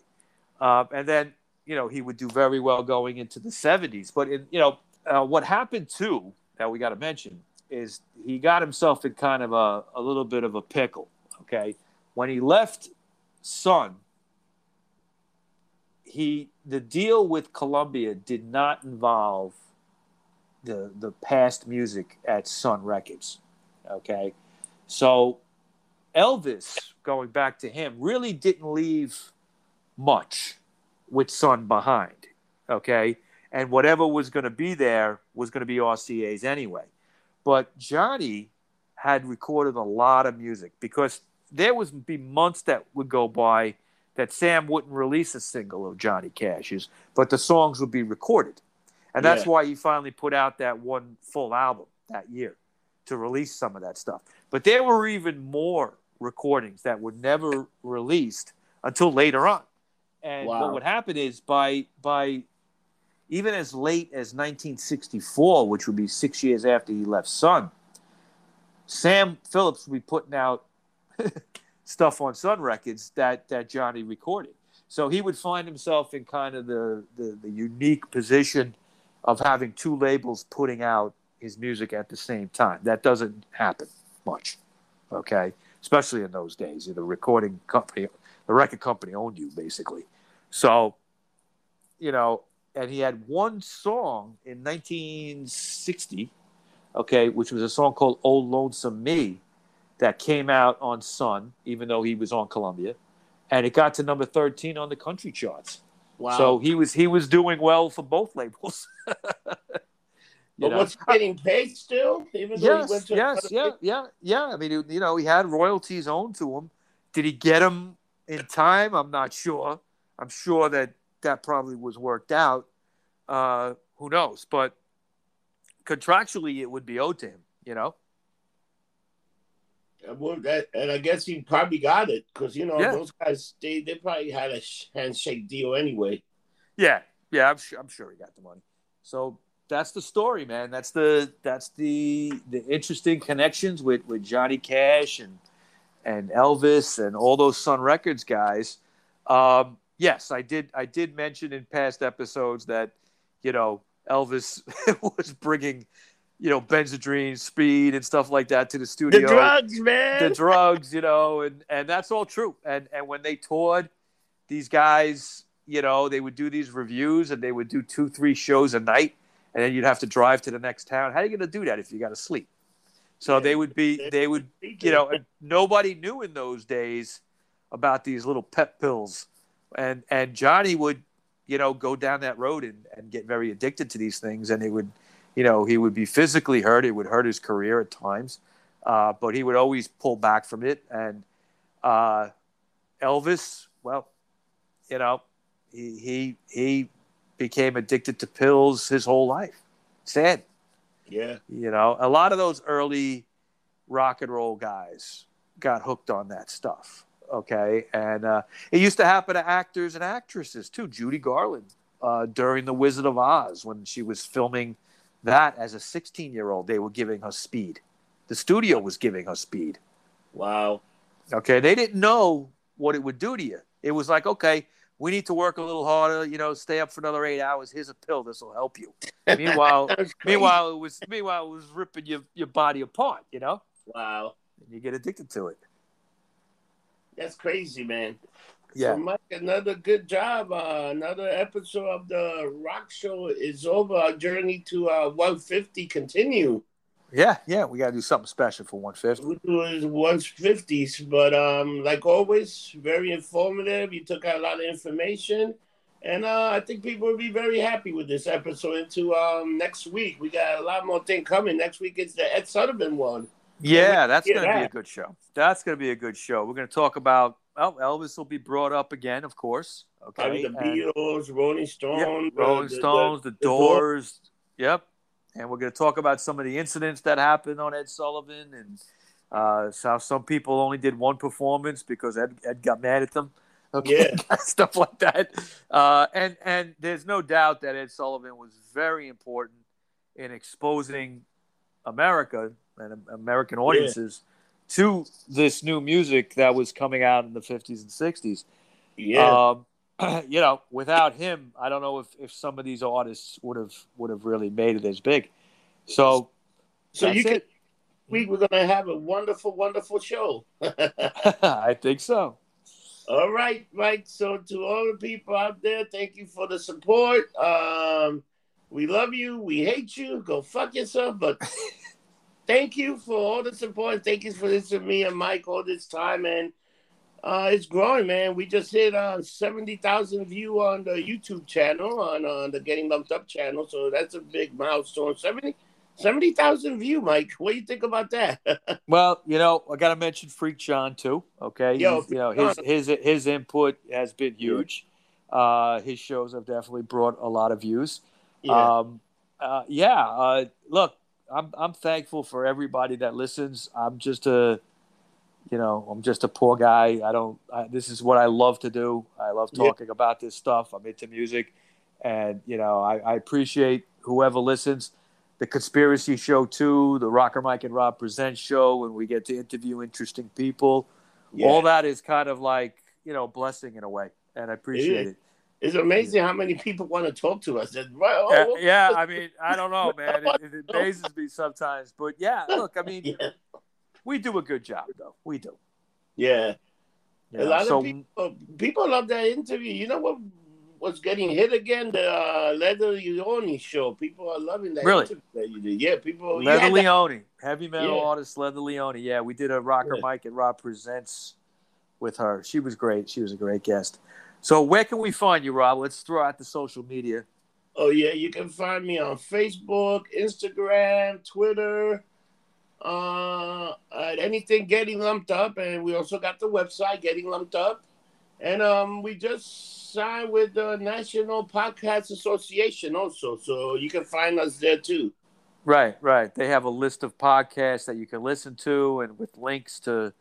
Uh, and then you know he would do very well going into the 70s but in you know uh, what happened too that we got to mention is he got himself in kind of a, a little bit of a pickle okay? When he left sun he the deal with columbia did not involve the the past music at sun records okay so elvis going back to him really didn't leave much with sun behind okay and whatever was going to be there was going to be RCA's anyway. But Johnny had recorded a lot of music because there would be months that would go by that Sam wouldn't release a single of Johnny Cash's, but the songs would be recorded. And that's Yeah. why he finally put out that one full album that year to release some of that stuff. But there were even more recordings that were never released until later on. And Wow. what would happen is by by even as late as 1964, which would be six years after he left Sun, Sam Phillips would be putting out stuff on Sun Records that, that Johnny recorded. So he would find himself in kind of the, the, the unique position of having two labels putting out his music at the same time. That doesn't happen much, okay? Especially in those days. The recording company, the record company owned you, basically. So, you know, and he had one song in 1960, okay, which was a song called "Oh Lonesome Me," that came out on Sun, even though he was on Columbia, and it got to number 13 on the country charts. Wow. So he was he was doing well for both labels. You but know? was he getting paid still? Even though he yes, went to yes, another yeah, yeah, yeah. I mean, you know, he had royalties owed to him. Did he get them in time? I'm not sure. I'm sure that that probably was worked out. Uh, who knows? But contractually, it would be owed to him. You know. And well, that- and I guess he probably got it because you know Yeah. those guys they they probably had a handshake deal anyway. Yeah, yeah. I'm sure. I'm sure he got the money. So that's the story, man. That's the that's the the interesting connections with with Johnny Cash and and Elvis and all those Sun Records guys. Um, yes, I did. I did mention in past episodes that you know Elvis was bringing you know Benzedrine, speed, and stuff like that to the studio. The drugs, man. the drugs, you know, and and that's all true. And and when they toured, these guys, you know, they would do these revues and they would do two, three shows a night, and then you'd have to drive to the next town. How are you going to do that if you got to sleep? So Yeah. they would be, they would, you know, nobody knew in those days about these little pep pills, and and Johnny would, you know, go down that road and and get very addicted to these things, and it would, you know, he would be physically hurt. It would hurt his career at times uh, but he would always pull back from it. And uh, Elvis, well, you know, he, he he became addicted to pills his whole life. Sad, yeah, you know. A lot of those early rock and roll guys got hooked on that stuff. Okay, and uh, it used to happen to actors and actresses too. Judy Garland uh, during The Wizard of Oz when she was filming that as a 16 year old, they were giving her speed. The studio was giving her speed. wow. Okay, they didn't know what it would do to you. It was like, okay, we need to work a little harder. You know, stay up for another eight hours. Here's a pill. This will help you. Meanwhile, meanwhile, it was meanwhile it was ripping your, your body apart. You know, wow. and you get addicted to it. That's crazy, man. Yeah. So, Mike, another good job. Uh, another episode of the Rock Show is over. Our journey to uh, 150 continue. Yeah, yeah, we got to do something special for 150. We do is 150s, but um, like always, very informative. You took out a lot of information, and uh, I think people will be very happy with this episode. Into um, next week, we got a lot more thing coming. Next week is the Ed Sullivan one. Yeah, that's going to be a good show. That's going to be a good show. We're going to talk about well, Elvis will be brought up again, of course. Okay, the and- Beatles, Rolling Yep, Stones, Rolling the- the- Stones, the, the Doors. Doors. Yep. And we're going to talk about some of the incidents that happened on Ed Sullivan and uh, how some people only did one performance because Ed, Ed got mad at them. Okay, stuff like that. Uh, and and there's no doubt that Ed Sullivan was very important in exposing America and American audiences to this new music that was coming out in the 50s and 60s. yeah. Um, you know, without him, I don't know if, if some of these artists would have would have really made it as big. So, so you can. it. We're gonna have a wonderful, wonderful show. I think so. All right, Mike. So to all the people out there, thank you for the support. Um, we love you. We hate you. Go fuck yourself. But thank you for all the support. Thank you for listening to me and Mike all this time. And uh, it's growing, man. We just hit uh, seventy thousand view on the YouTube channel on uh, the Getting Lumped Up channel. So that's a big milestone. 70 70,000 view, Mike. What do you think about that? Well, you know, I got to mention Freak John too. Okay, Yo, you know his his his input has been huge. Uh, his shows have definitely brought a lot of views. yeah. Um, uh, yeah. Uh, look, I'm I'm thankful for everybody that listens. I'm just a, you know, I'm just a poor guy. I don't. I, this is what I love to do. I love Yeah. talking about this stuff. I'm into music, and you know, I, I appreciate whoever listens. The conspiracy show too, the Rocker Mike and Rob present show, and we get to interview interesting people. yeah. All that is kind of like you know, blessing in a way, and I appreciate is. it. It's amazing how many people want to talk to us. Oh, Yeah, oh, yeah, I mean, I don't know, man. It, it amazes me sometimes, but yeah, look, I mean, yeah, we do a good job, though. We do. yeah. You A know, lot so of people, people love that interview. You know what was getting hit again? The uh, Leather Leone show. People are loving that Really? interview that you did. Yeah, people. you Leather had that- Leone, heavy metal Yeah. artist Leather Leone. Yeah, we did a Rocker Yeah. Mike and Rob presents with her. She was great. She was a great guest. So where can we find you, Rob? Let's throw out the social media. Oh yeah, you can find me on Facebook, Instagram, Twitter, uh, at anything getting lumped up, and we also got the website getting lumped up, and um, we just signed with the National Podcast Association also, so you can find us there too. Right, right. They have a list of podcasts that you can listen to, and with links to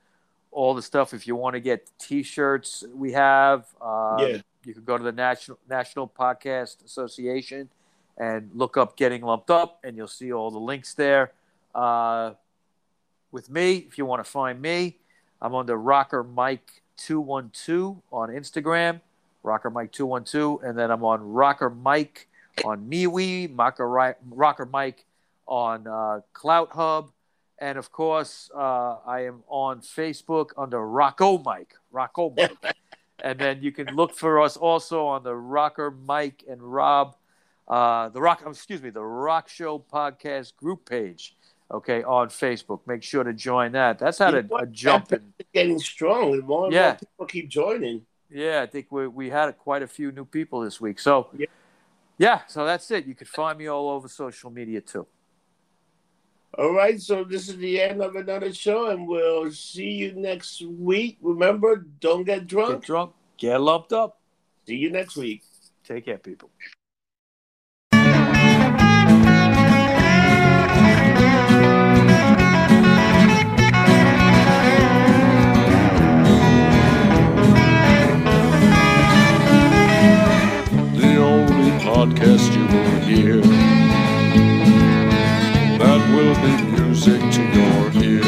all the stuff. If you want to get T-shirts, we have. Uh, Yeah. You can go to the National National Podcast Association and look up "Getting Lumped Up," and you'll see all the links there. Uh, with me, if you want to find me, I'm on the Rocker Mike two one two on Instagram, Rocker Mike two one two, and then I'm on Rocker Mike on MeWe, Rocker, Rocker Mike on uh, Clout Hub, and of course, uh, I am on Facebook under Rocco Mike, Rocco Mike, and then you can look for us also on the Rocker Mike and Rob, uh, the Rock, excuse me, the Rock Show podcast group page. Okay, on Facebook. Make sure to join that. That's had a, a jump in. Getting strong, and more and Yeah. more people keep joining. Yeah, I think we we had quite a few new people this week. So Yeah. yeah, so that's it. You can find me all over social media too. All right, so this is the end of another show, and we'll see you next week. Remember, don't get drunk. Get drunk, get lumped up. See you next week. Take care, people. podcast you will hear. That will be music to your ears.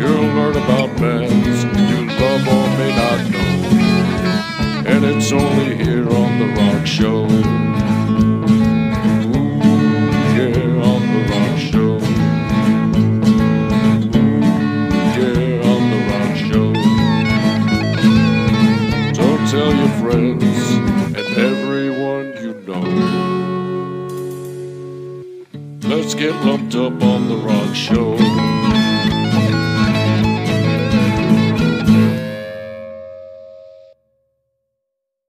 You'll learn about bands you love or may not know. And it's only here on The Rock Show. tell your friends Let's get lumped up on the rock show.